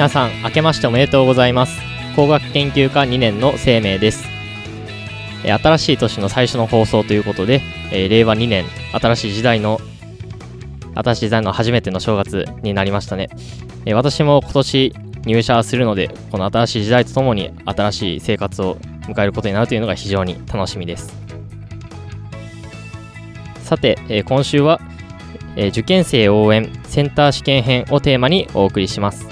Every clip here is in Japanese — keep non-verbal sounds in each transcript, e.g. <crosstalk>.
皆さん明けましておめでとうございます。工学研究科2年の生命です。新しい年の最初の放送ということで、え令和2年新しい時代の新しい時代の初めての正月になりましたね、え私も今年入社するのでこの新しい時代とともに新しい生活を迎えることになるというのが非常に楽しみです。さて、え今週は、え受験生応援センター試験編をテーマにお送りします。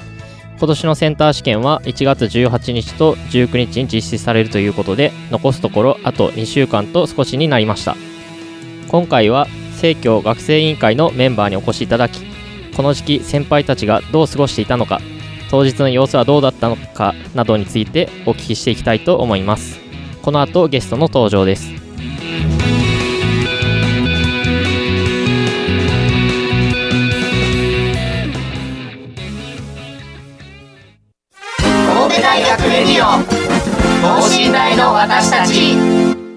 今年のセンター試験は1月18日と19日に実施されるということで残すところあと2週間と少しになりました。今回は生協学生委員会のメンバーにお越しいただきこの時期先輩たちがどう過ごしていたのか当日の様子はどうだったのかなどについてお聞きしていきたいと思います。この後ゲストの登場です。大学レディオ等身大の私たち。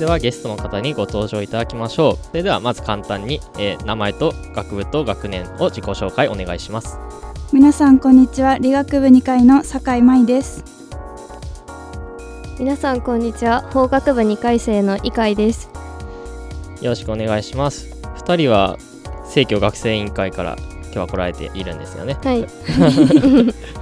ではゲストの方にご登場いただきましょう。それではまず簡単に、えー名前と学部と学年を自己紹介お願いします。皆さんこんにちは。理学部2階の酒井舞です。皆さんこんにちは。法学部2回生の伊海です。よろしくお願いします。2人は生協学生委員会から今日は来られているんですよね。はい <laughs>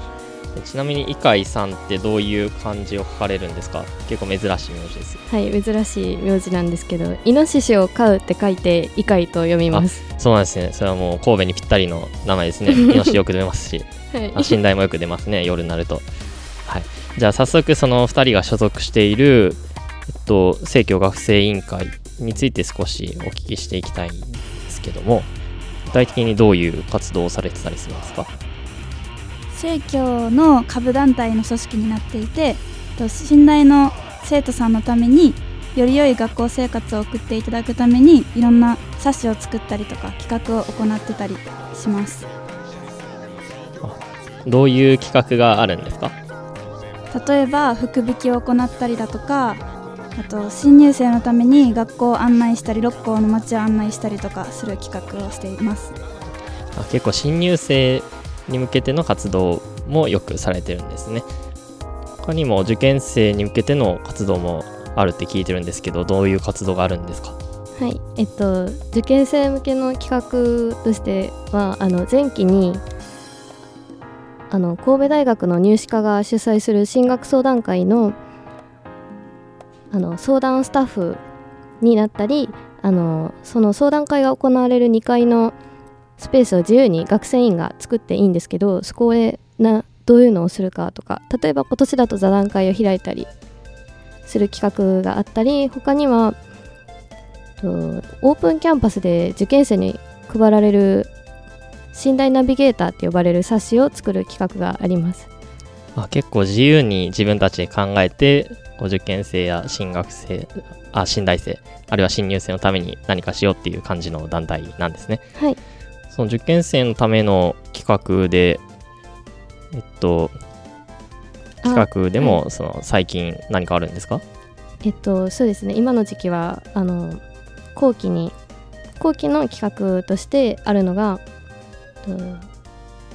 ちなみに伊海さんってどういう漢字を書かれるんですか？結構珍しい名字ですよ。はい珍しい名字なんですけどイノシシを飼うって書いてイカイと読みますそうなんですね。それはもう神戸にぴったりの名前ですね。<laughs> イノシシよく出ますし、はいあ寝台もよく出ますね、夜になると。はい。じゃあ早速その2人が所属している、えっと、生協学生委員会について少しお聞きしていきたいんですけども、具体的にどういう活動をされてたりするんですか？生協の下部団体の組織になっていてと信頼の生徒さんのためにより良い学校生活を送っていただくためにいろんな冊子を作ったりとか企画を行ってたりします。どういう企画があるんですか？例えば福引きを行ったりだとかあと新入生のために学校を案内したり六校の街を案内したりとかする企画をしています。あ結構新入生に向けての活動もよくされてるんですね。他にも受験生に向けての活動もあるって聞いてるんですけどどういう活動があるんですか？はい。えっと受験生向けの企画としてはあの前期にあの神戸大学の入試課が主催する進学相談会のあの相談スタッフになったりあのその相談会が行われる2階のスペースを自由に学生員が作っていいんですけどそこへなどういうのをするかとか例えば今年だと座談会を開いたりする企画があったり他にはとオープンキャンパスで受験生に配られる寝台ナビゲーターって呼ばれる冊子を作る企画があります。あ結構自由に自分たちで考えて受験生や進学生あ新大生あるいは新入生のために何かしようっていう感じの団体なんですね。はいその受験生のための企画でえっと企画でも、その最近何かあるんですか？えっとそうですね。今の時期はあの後期に後期の企画としてあるのがえっと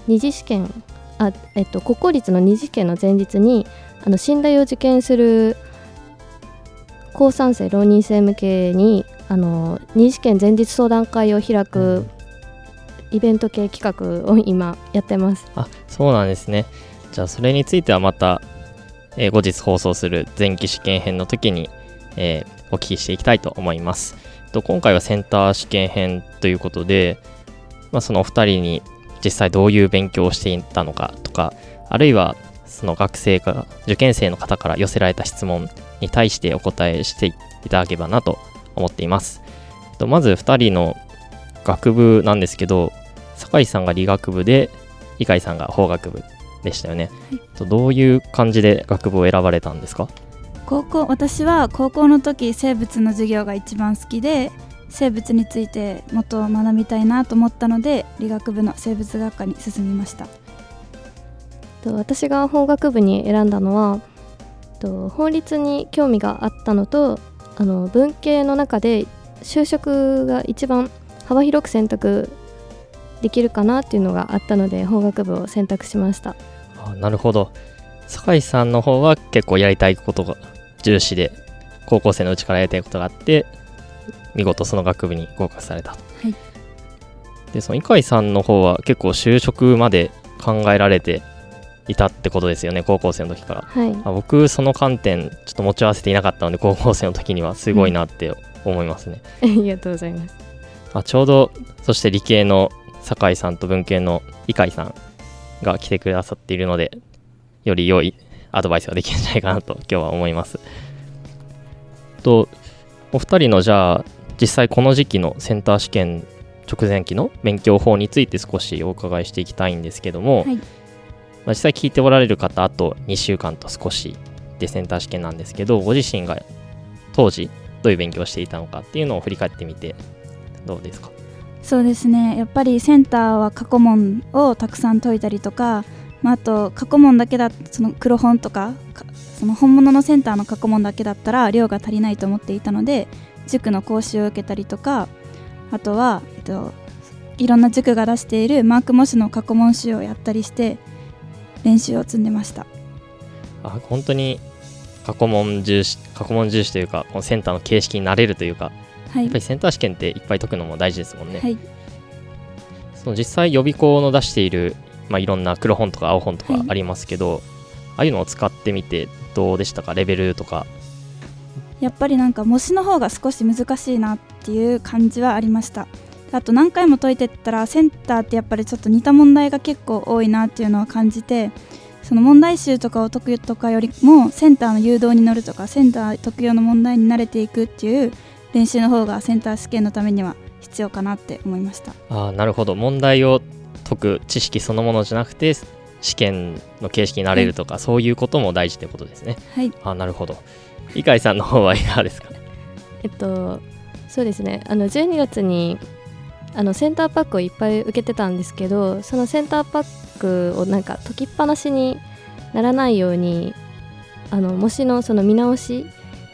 二次試験あえっと国公立の二次試験の前日にあの信大を受験する高3生浪人生向けにあの二次試験前日相談会を開くイベント系企画を今やってます。あそうなんですね。じゃあそれについてはまた、えー後日放送する前期試験編の時に、えーお聞きしていきたいと思います。と今回はセンター試験編ということで、まあ、そのお二人に実際どういう勉強をしていたのかとかあるいはその学生か受験生の方から寄せられた質問に対してお答えしていただければなと思っています。とまず2人の学部なんですけど酒井さんが理学部で井海さんが法学部でしたよね、とどういう感じで学部を選ばれたんですか？高校私は高校の時生物の授業が一番好きで生物についてもっと学びたいなと思ったので理学部の生物学科に進みました。と私が法学部に選んだのはと法律に興味があったのとあの文系の中で就職が一番幅広く選択できるかなっていうのがあったので法学部を選択しました。あなるほど。酒井さんの方は結構やりたいことが重視で高校生のうちからやりたいことがあって見事その学部に合格されたと、はい。でその井海さんの方は結構就職まで考えられていたってことですよね高校生の時から。はい。あ僕その観点ちょっと持ち合わせていなかったので高校生の時にはすごいなって思いますね、<laughs> ありがとうございます。あちょうどそして理系の酒井さんと文系の井海さんが来てくださっているのでより良いアドバイスができるんじゃないかなと今日は思います。とお二人のじゃあ実際この時期のセンター試験直前期の勉強法について少しお伺いしていきたいんですけども、はい。まあ、実際聞いておられる方あと2週間と少しでセンター試験なんですけどご自身が当時どういう勉強をしていたのかっていうのを振り返ってみてどうですか？そうですね。やっぱりセンターは過去問をたくさん解いたりとか、まあ、あと過去問だけだその黒本とかその本物のセンターの過去問だけだったら量が足りないと思っていたので塾の講習を受けたりとかあとは、えっと、いろんな塾が出しているマーク模試の過去問集をやったりして練習を積んでました。あ本当に過去問重視過去問重視というかこのセンターの形式になれるというかはい。やっぱりセンター試験っていっぱい解くのも大事ですもんね、はい。その実際予備校の出している、まあ、いろんな黒本とか青本とかはいありますけど、ああいうのを使ってみてどうでしたか？レベルとか。やっぱりなんか模試の方が少し難しいなっていう感じはありました。あと何回も解いてったらセンターってやっぱりちょっと似た問題が結構多いなっていうのを感じてその問題集とかを解くとかよりもセンターの誘導に乗るとかセンター特有の問題に慣れていくっていう練習の方がセンター試験のためには必要かなって思いました。あーなるほど。問題を解く知識そのものじゃなくて試験の形式になれるとか、そういうことも大事ってことですね。はい。あーなるほど。井海さんの方はいかがですか？えっとそうですね。あの12月にあのセンターパックをいっぱい受けてたんですけどそのセンターパックをなんか解きっぱなしにならないようにあの模試のその見直し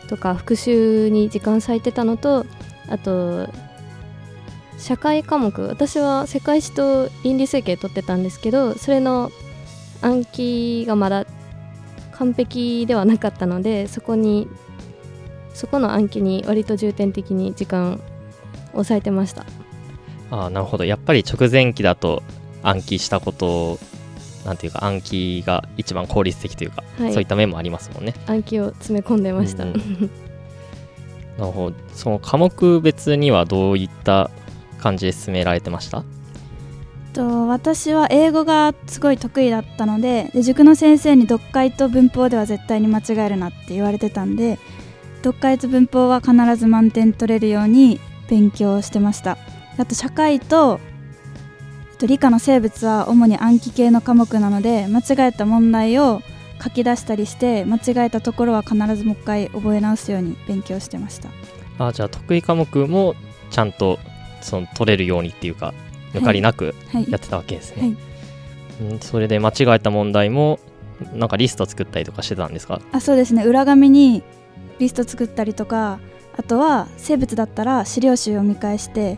とか復習に時間割いてたのとあと社会科目。私は世界史と倫理推計取ってたんですけどそれの暗記がまだ完璧ではなかったのでそこにそこの暗記に割と重点的に時間を抑えてました。あーなるほど。やっぱり直前期だと暗記したことなんていうか暗記が一番効率的というか、はい。そういった面もありますもんね。暗記を詰め込んでました、うん。う <laughs> んなるほど。その科目別にはどういった感じで進められてました？と私は英語がすごい得意だったのでで塾の先生に読解と文法では絶対に間違えるなって言われてたんで読解と文法は必ず満点取れるように勉強してました。あと社会と理科の生物は主に暗記系の科目なので間違えた問題を書き出したりして間違えたところは必ずもう一回覚え直すように勉強してました。あじゃあ得意科目もちゃんとその取れるようにっていうか抜かりなくはい。やってたわけですね、はい。うんそれで間違えた問題もなんかリスト作ったりとかしてたんですか？あそうですね。裏紙にリスト作ったりとかあとは生物だったら資料集を見返して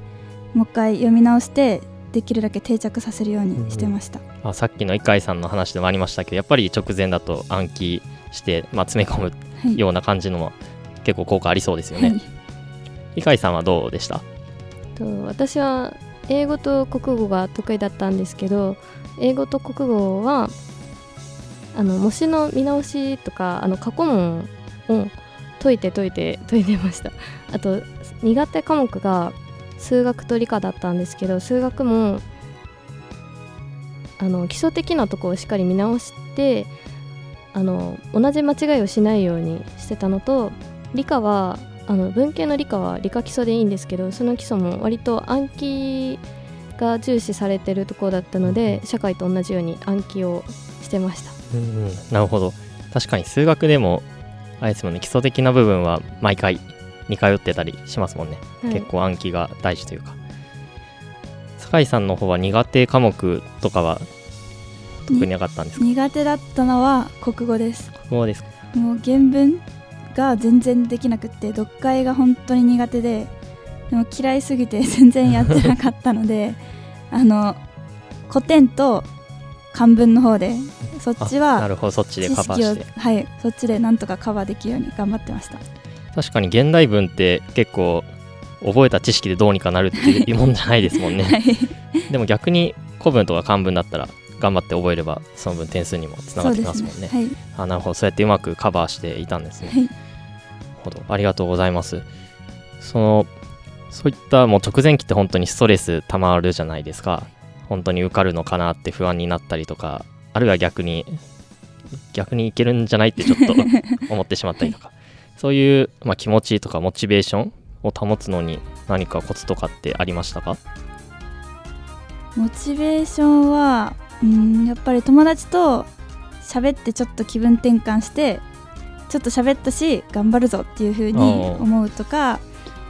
もう一回読み直してできるだけ定着させるようにしてました、あさっきの一海さんの話でもありましたけどやっぱり直前だと暗記して、まあ、詰め込むはい。ような感じのも結構効果ありそうですよね、はい。一海さんはどうでした？と私は英語と国語が得意だったんですけど英語と国語はあの模試の見直しとかあの過去問を解いて解いて解いてました。あと苦手科目が数学と理科だったんですけど数学もあの基礎的なとこをしっかり見直してあの同じ間違いをしないようにしてたのと理科はあの文系の理科は理科基礎でいいんですけどその基礎も割と暗記が重視されてるところだったので社会と同じように暗記をしてました。うんうん。なるほど。確かに数学でもあれですもね基礎的な部分は毎回似通ってたりしますもんね、はい結構暗記が大事というか。酒井さんの方は苦手科目とかは特になかったんですか？苦手だったのは国語です。そうですか？もう原文が全然できなくって読解が本当に苦手ででも嫌いすぎて <laughs> 全然やってなかったので <laughs> あの古典と漢文の方でそっちはあなるほど。そっちで知カバーして。はいそっちでなんとかカバーできるように頑張ってました確かに現代文って結構覚えた知識でどうにかなるっていうもんじゃないですもんね。<laughs> はい。でも逆に古文とか漢文だったら頑張って覚えればその分点数にもつながってきますもんね。はい。あなるほど。そうやってうまくカバーしていたんですね、はい。ほど。ありがとうございます。そのそういったもう直前期って本当にストレスたまるじゃないですか。本当に受かるのかなって不安になったりとかあるいは逆に逆にいけるんじゃないってちょっと思ってしまったりとか、そういう、まあ、気持ちとかモチベーションを保つのに何かコツとかってありましたか？モチベーションはうんやっぱり友達と喋ってちょっと気分転換してちょっと喋ったし頑張るぞっていう風に思うとか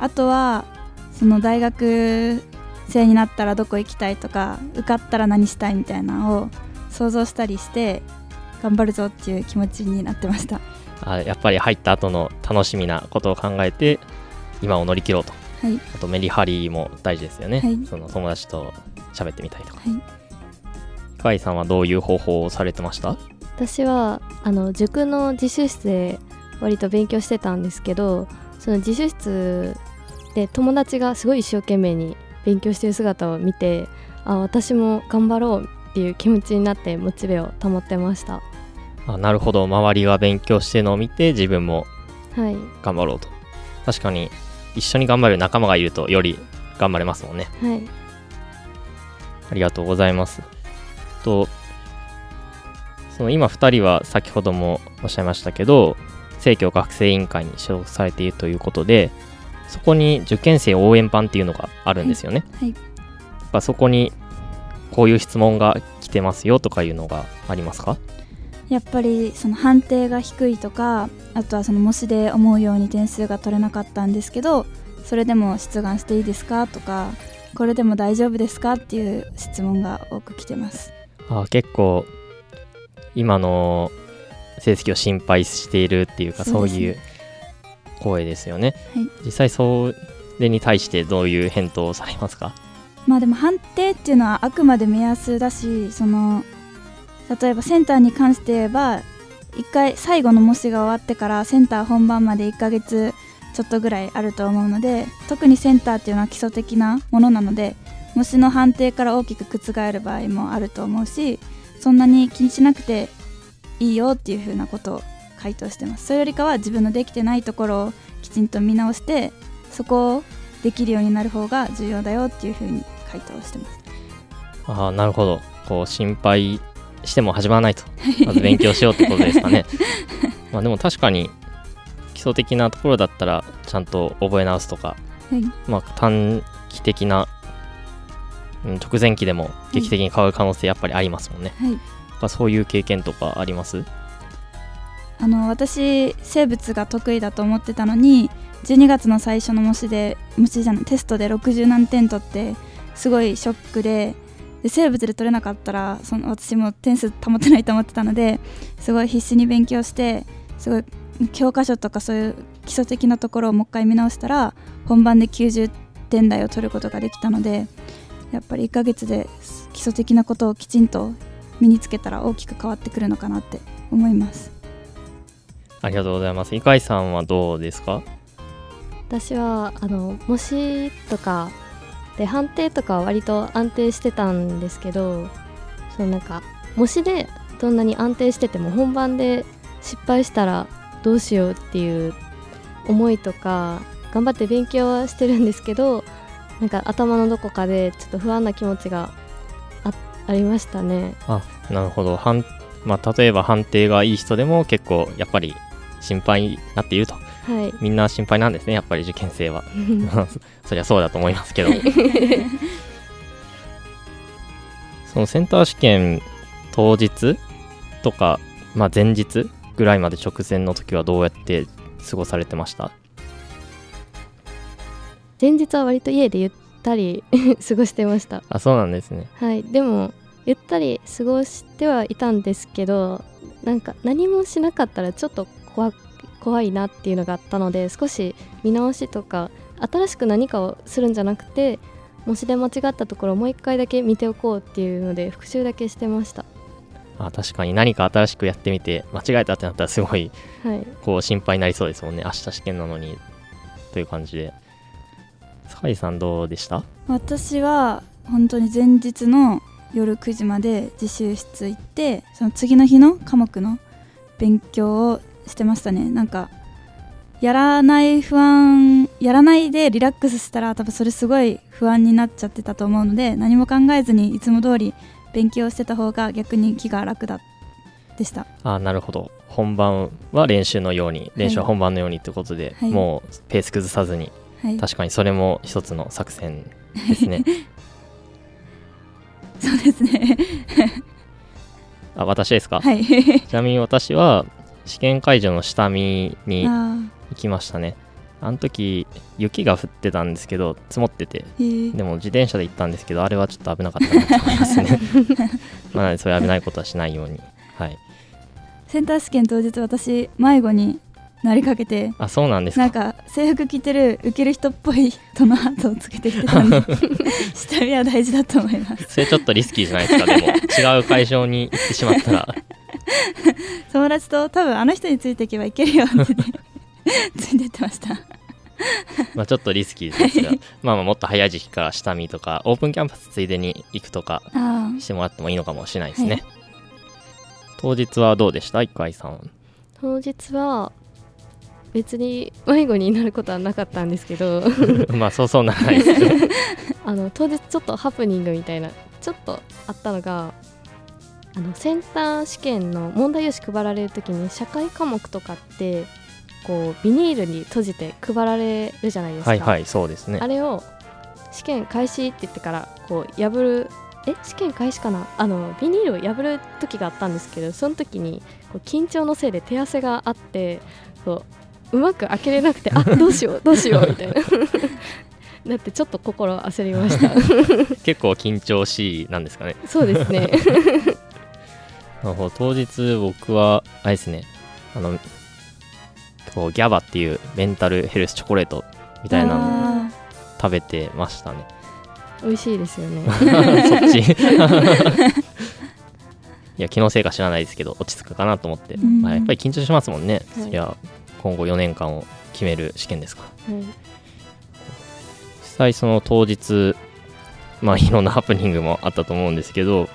あとはその大学生になったらどこ行きたいとか受かったら何したいみたいなのを想像したりして頑張るぞっていう気持ちになってましたあやっぱり入った後の楽しみなことを考えて今を乗り切ろうと。はい。あとメリハリも大事ですよね、はい。その友達と喋ってみたいとか。はい。河合さんはどういう方法をされてました？私はあの塾の自習室で割と勉強してたんですけどその自習室で友達がすごい一生懸命に勉強してる姿を見てあ私も頑張ろうっていう気持ちになってモチベを保ってましたあなるほど。周りが勉強してるのを見て自分もはい。頑張ろうと。確かに一緒に頑張る仲間がいるとより頑張れますもんね。はい。ありがとうございます。とその今2人は先ほどもおっしゃいましたけど生協学生委員会に所属されているということでそこに受験生応援班っていうのがあるんですよね、はい。やっぱそこにこういう質問が来てますよとかいうのがありますか？やっぱりその判定が低いとかあとはその模試で思うように点数が取れなかったんですけどそれでも出願していいですかとかこれでも大丈夫ですかっていう質問が多く来てます。あ結構今の成績を心配しているっていうかそうういう声ですよね、はい。実際それに対してどういう返答をされますか？まあでも判定っていうのはあくまで目安だしその例えばセンターに関して言えば一回最後の模試が終わってからセンター本番まで1ヶ月ちょっとぐらいあると思うので特にセンターっていうのは基礎的なものなので模試の判定から大きく覆る場合もあると思うしそんなに気にしなくていいよっていうふうなことを回答してます。それよりかは自分のできてないところをきちんと見直してそこをできるようになる方が重要だよっていうふうに回答してます。ああなるほど。こう心配しても始まらないと。<laughs> まず勉強しようってことですかね。まあでも確かに基礎的なところだったらちゃんと覚え直すとかはい。まあ短期的な、うん、直前期でも劇的に変わる可能性やっぱりありますもんね、はい。やっぱそういう経験とかあります？あの私生物が得意だと思ってたのに12月の最初の模試で模試じゃないテストで60何点取ってすごいショックでで生物で取れなかったらその私も点数保てないと思ってたのですごい必死に勉強してすごい教科書とかそういう基礎的なところをもう一回見直したら本番で90点台を取ることができたのでやっぱり1ヶ月で基礎的なことをきちんと身につけたら大きく変わってくるのかなって思いますありがとうございます。さんはどうですか？私はあの模試とかで判定とかは割と安定してたんですけどそのなんか模試でどんなに安定してても本番で失敗したらどうしようっていう思いとか頑張って勉強はしてるんですけどなんか頭のどこかでちょっと不安な気持ちがあありましたね。あなるほど。はんまあ、例えば判定がいい人でも結構やっぱり心配になっていると。はいみんな心配なんですね、やっぱり受験生は。<laughs> そりゃそうだと思いますけど。<laughs> そのセンター試験当日とか、まあ、前日ぐらいまで直前の時はどうやって過ごされてました？前日は割と家でゆったり <laughs> 過ごしてました。あ、そうなんですね。はい、でもゆったり過ごしてはいたんですけどなんか何もしなかったらちょっと怖怖いなっていうのがあったので少し見直しとか新しく何かをするんじゃなくて模試で間違ったところをもう一回だけ見ておこうっていうので復習だけしてました。あ確かに。何か新しくやってみて間違えたってなったらすごいはい、こう心配になりそうですもんね。明日試験なのにという感じで。坂井さんどうでした？私は本当に前日の夜9時まで自習室行ってその次の日の科目の勉強をしてましたね。なんかやらない不安やらないでリラックスしたら多分それすごい不安になっちゃってたと思うので何も考えずにいつも通り勉強してた方が逆に気が楽だでした。あなるほど。本番は練習のように練習は本番のようにってことで、はい。もうペース崩さずにはい。確かにそれも一つの作戦ですね。<laughs> そうですね。<laughs> あ私ですか、はい。<laughs> ちなみに私は試験会場の下見にあ行きましたね。あの時雪が降ってたんですけど積もってて。でも自転車で行ったんですけどあれはちょっと危なかったなと思いますね。<laughs> <laughs> まあなのでそういう危ないことはしないように。はい。センター試験当日私迷子になりかけてあそうなんですなんかか制服着てる受ける人っぽい人の後をつけてきてたんで <laughs> 下見は大事だと思います。それちょっとリスキーじゃないですか。でも違う会場に行ってしまったら友達と多分あの人についていけばいけるよってついてってました。まあちょっとリスキーですが <laughs> まあまあもっと早い時期から下見とかオープンキャンパスついでに行くとかあしてもらってもいいのかもしれないですね、はい。当日はどうでした？一回さん。当日は別に迷子になることはなかったんですけど。<laughs> まあそうそうならないですけど <laughs> あの当日ちょっとハプニングみたいなちょっとあったのがあのセンター試験の問題用紙配られる時に社会科目とかってこうビニールに閉じて配られるじゃないですか。はいはいそうですね。あれを試験開始って言ってからこう破るえ？試験開始かな？あのビニールを破る時があったんですけどその時にこう緊張のせいで手汗があってそううまく開けれなくてあ <laughs> どうしようどうしようみたいな。<laughs> だってちょっと心焦りました。<laughs> 結構緊張しいなんですかね。そうですねなるほど当日僕はあれですね。あのこうギャバっていうメンタルヘルスチョコレートみたいなのをあ食べてましたね。美味しいですよね。<laughs> そっち。<laughs> いや気のせいか知らないですけど落ち着くかなと思って、うん。まあ、やっぱり緊張しますもんね、はい。そりゃ今後4年間を決める試験ですから。はい。実際その当日まあいろんなハプニングもあったと思うんですけど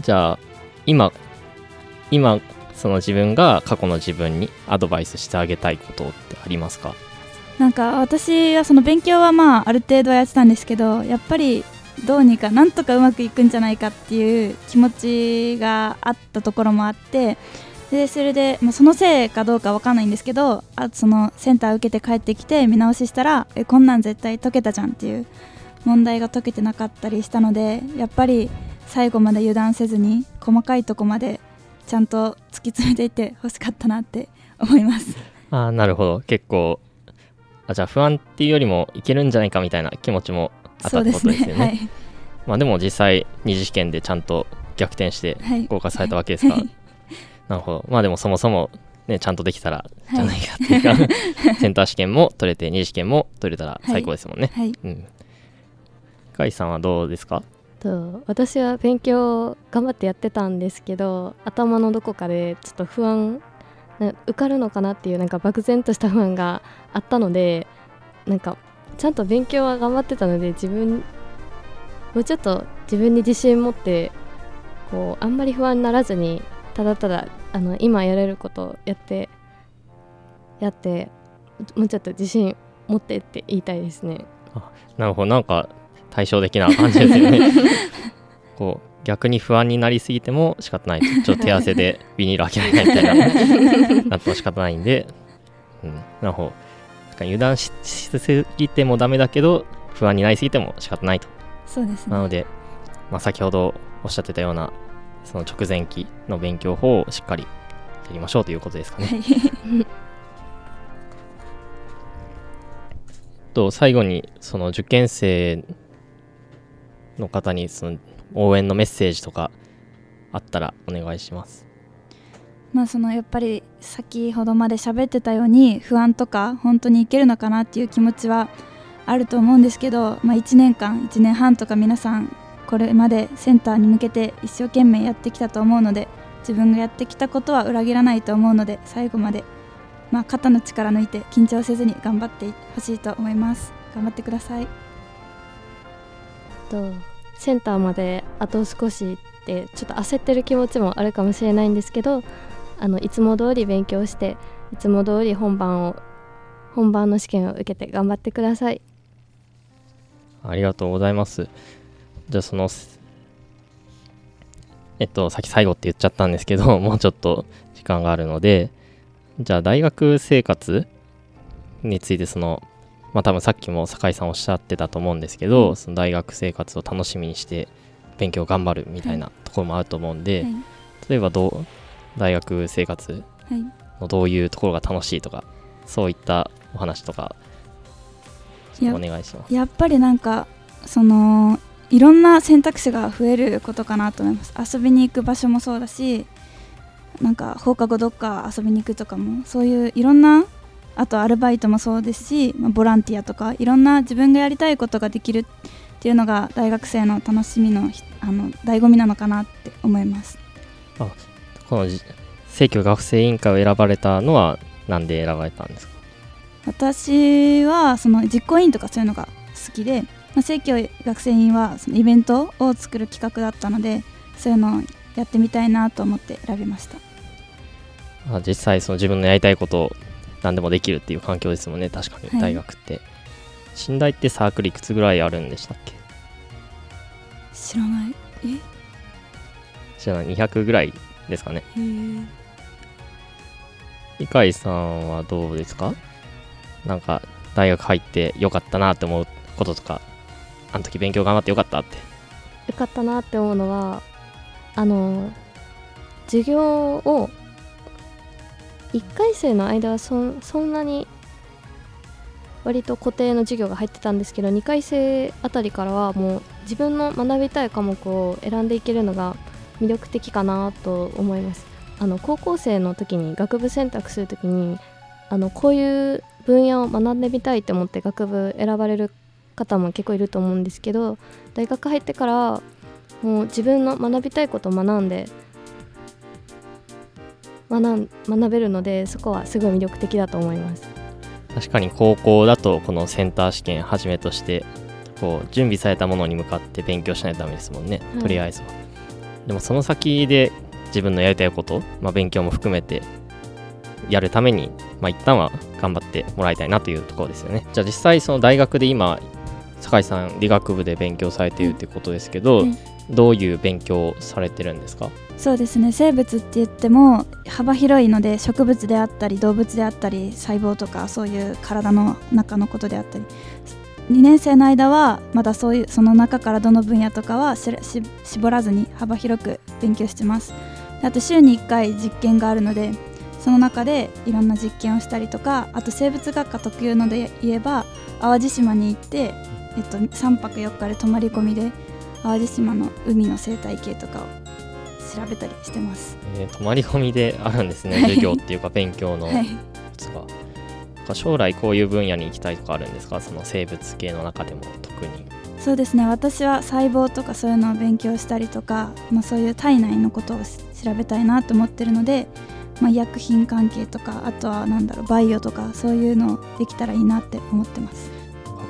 じゃあ今今その自分が過去の自分にアドバイスしてあげたいことってありますか？なんか私はその勉強はまあある程度はやってたんですけどやっぱりどうにかなんとかうまくいくんじゃないかっていう気持ちがあったところもあってでそれで、まあ、そのせいかどうかわかんないんですけどあそのセンター受けて帰ってきて見直ししたらえこんなん絶対解けたじゃんっていう問題が解けてなかったりしたのでやっぱり最後まで油断せずに細かいとこまでちゃんと突き詰めていってほしかったなって思います。<laughs> ああなるほど。結構あじゃあ不安っていうよりもいけるんじゃないかみたいな気持ちもあったってことですよね。はい、<laughs> まあでも実際二次試験でちゃんと逆転してはい。合格されたわけですから、はい。<laughs> なるほど。まあでもそもそもねちゃんとできたらじゃないかっていうか、センター試験も取れて二次試験も取れたら最高ですもんね、はい。うん。深井さんはどうですか？と私は勉強頑張ってやってたんですけど頭のどこかでちょっと不安受かるのかなっていうなんか漠然とした不安があったのでなんかちゃんと勉強は頑張ってたので自分もうちょっと自分に自信持ってこうあんまり不安にならずにただただあの今やれることをやってやってもうちょっと自信持ってって言いたいですね。あなるほどなんか対照的な感じですよね。<laughs> こう逆に不安になりすぎても仕方ないと。ちょっと手汗でビニール開けないみたいな。なっても仕方ないんで、うん、なるほど。油断ししすぎてもダメだけど不安になりすぎても仕方ないと。そうですね。なので、まあ、先ほどおっしゃってたようなその直前期の勉強法をしっかりやりましょうということですかね。はい。<laughs> と最後にその受験生の方にその応援のメッセージとかあったらお願いします。まあそのやっぱり先ほどまで喋ってたように不安とか本当にいけるのかなっていう気持ちはあると思うんですけど、まあ、1年間1年半とか皆さんこれまでセンターに向けて一生懸命やってきたと思うので自分がやってきたことは裏切らないと思うので最後まで、まあ、肩の力抜いて緊張せずに頑張ってほしいと思います頑張ってくださいとセンターまであと少しってちょっと焦ってる気持ちもあるかもしれないんですけどあのいつも通り勉強していつも通り本番を本番の試験を受けて頑張ってくださいありがとうございます。じゃあその、えっと、さっき最後って言っちゃったんですけど、<laughs> もうちょっと時間があるので、じゃあ大学生活についてその、まあ多分さっきも酒井さんおっしゃってたと思うんですけど、その大学生活を楽しみにして勉強頑張るみたいなところもあると思うんで、はい。例えばどう大学生活はいのどういうところが楽しいとか、そういったお話とか、お願いします。やっぱりなんかそのいろんな選択肢が増えることかなと思います。遊びに行く場所もそうだしなんか放課後どっか遊びに行くとかもそういういろんなあとアルバイトもそうですし、まあボランティアとかいろんな自分がやりたいことができるっていうのが大学生の楽しみのひあの醍醐味なのかなって思います。このじ正教学生委員会を選ばれたのはなんで選ばれたんですか？私はその実行委員とかそういうのが好きで、まあ、正教学生員はそのイベントを作る企画だったのでそういうのをやってみたいなと思って選びました。あ実際その自分のやりたいことを何でもできるっていう環境ですもんね。確かに。はい。大学って、信大ってサークルいくつぐらいあるんでしたっけ？知らない。え？知らない。200ぐらいですかね。へえ。井海さんはどうですか？なんか大学入ってよかったなって思うこととかあの時勉強頑張ってよかったって。よかったなって思うのはあの授業を1回生の間はそんなに割と固定の授業が入ってたんですけど2回生あたりからはもう自分の学びたい科目を選んでいけるのが魅力的かなと思います。あの高校生の時に学部選択する時にあのこういう分野を学んでみたいと思って学部選ばれる方も結構いると思うんですけど大学入ってからもう自分の学びたいことを学んで学べるのでそこはすごい魅力的だと思います。確かに高校だとこのセンター試験はじめとしてこう準備されたものに向かって勉強しないとダメですもんね、はい。とりあえずは。でもその先で自分のやりたいこと、まあ、勉強も含めてやるために、まあ、一旦は頑張ってもらいたいなというところですよね。じゃあ実際その大学で今酒井さん理学部で勉強されているってことですけど、うん。どういう勉強をされてるんですか？そうですね。生物って言っても幅広いので植物であったり動物であったり細胞とかそういう体の中のことであったり。2年生の間はまだそういうその中からどの分野とかは絞らずに幅広く勉強してます。あと週に1回実験があるのでその中でいろんな実験をしたりとかあと生物学科特有ので言えば淡路島に行って、えっと、3泊4日で泊まり込みで淡路島の海の生態系とかを調べたりしてます。えー泊まり込みであるんですね。<laughs> はい。授業っていうか勉強の。はい、コツが、なんか将来こういう分野に行きたいとかあるんですか？その生物系の中でも特に。そうですね。私は細胞とかそういうのを勉強したりとか、まあ、そういう体内のことをし調べたいなと思ってるので、まあ、医薬品関係とかあとはなんだろうバイオとかそういうのできたらいいなって思ってます。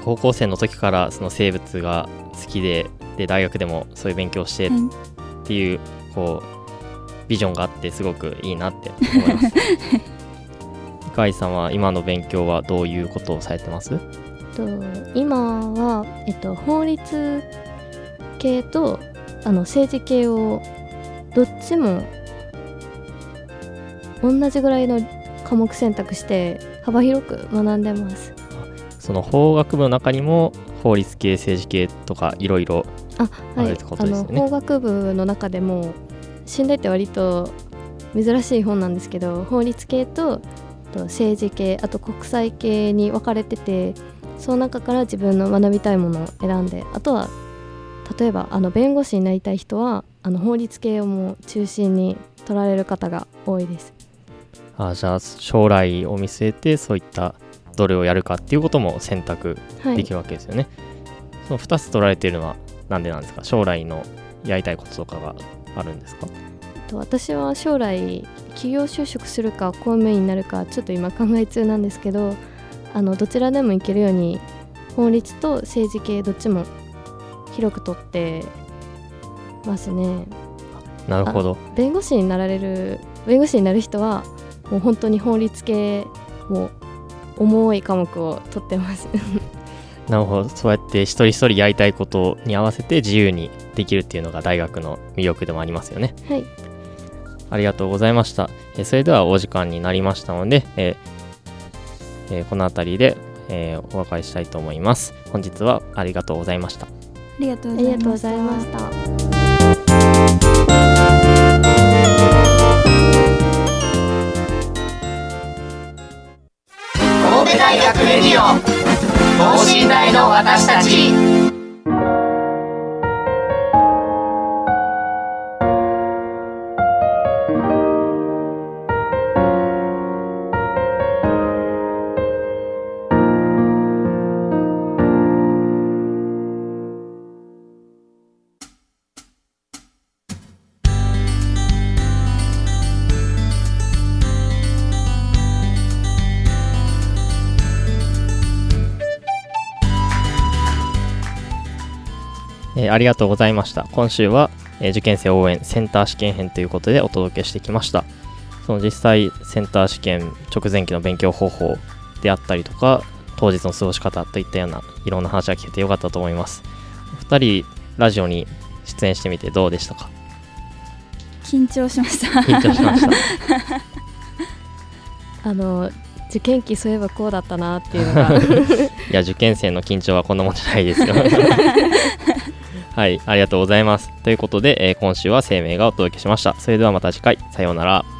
高校生の時からその生物が好きでで大学でもそういう勉強をしてっはい。ていうこうビジョンがあってすごくいいなって思います。<laughs> 向井さんは今の勉強はどういうことをされてます？と今は、えっと、法律系とあの政治系をどっちも同じぐらいの科目選択して幅広く学んでます。その法学部の中にも法律系政治系とかいろいろあはい。あるってことあですよね。の法学部の中でも信頼って割と珍しい本なんですけど法律系とと政治系あと国際系に分かれててその中から自分の学びたいものを選んであとは例えばあの弁護士になりたい人はあの法律系をもう中心に取られる方が多いです。あじゃあ将来を見据えてそういったどれをやるかっていうことも選択はい。できるわけですよね、その2つ取られているのはなんでなんですか？将来のやりたいこととかがあるんですか？と私は将来企業就職するか公務員になるかちょっと今考え中なんですけどあのどちらでも行けるように法律と政治系どっちも広く取ってますね。なるほど。弁護士になられる弁護士になる人はもう本当に法律系もう重い科目を取ってますなるほどそうやって一人一人やりたいことに合わせて自由にできるっていうのが大学の魅力でもありますよねはいありがとうございました。えーそれではお時間になりましたので、えーえーこの辺りで、えーお別れしたいと思います。本日はありがとうございました。ありがとうあございましたりがとうございました神戸大学レディオ等身大の私たち。ありがとうございました。今週は、えー受験生応援センター試験編ということでお届けしてきました。その実際センター試験直前期の勉強方法であったりとか当日の過ごし方といったようないろんな話が聞けてよかったと思います。お二人ラジオに出演してみてどうでしたか？緊張しました緊張しました。<laughs> あの受験期そういえばこうだったなっていうのが <laughs> いや、受験生の緊張はこんなもんじゃないですよ。<laughs> はい、ありがとうございます。ということで、えー今週は生命がお届けしました。それではまた次回、さようなら。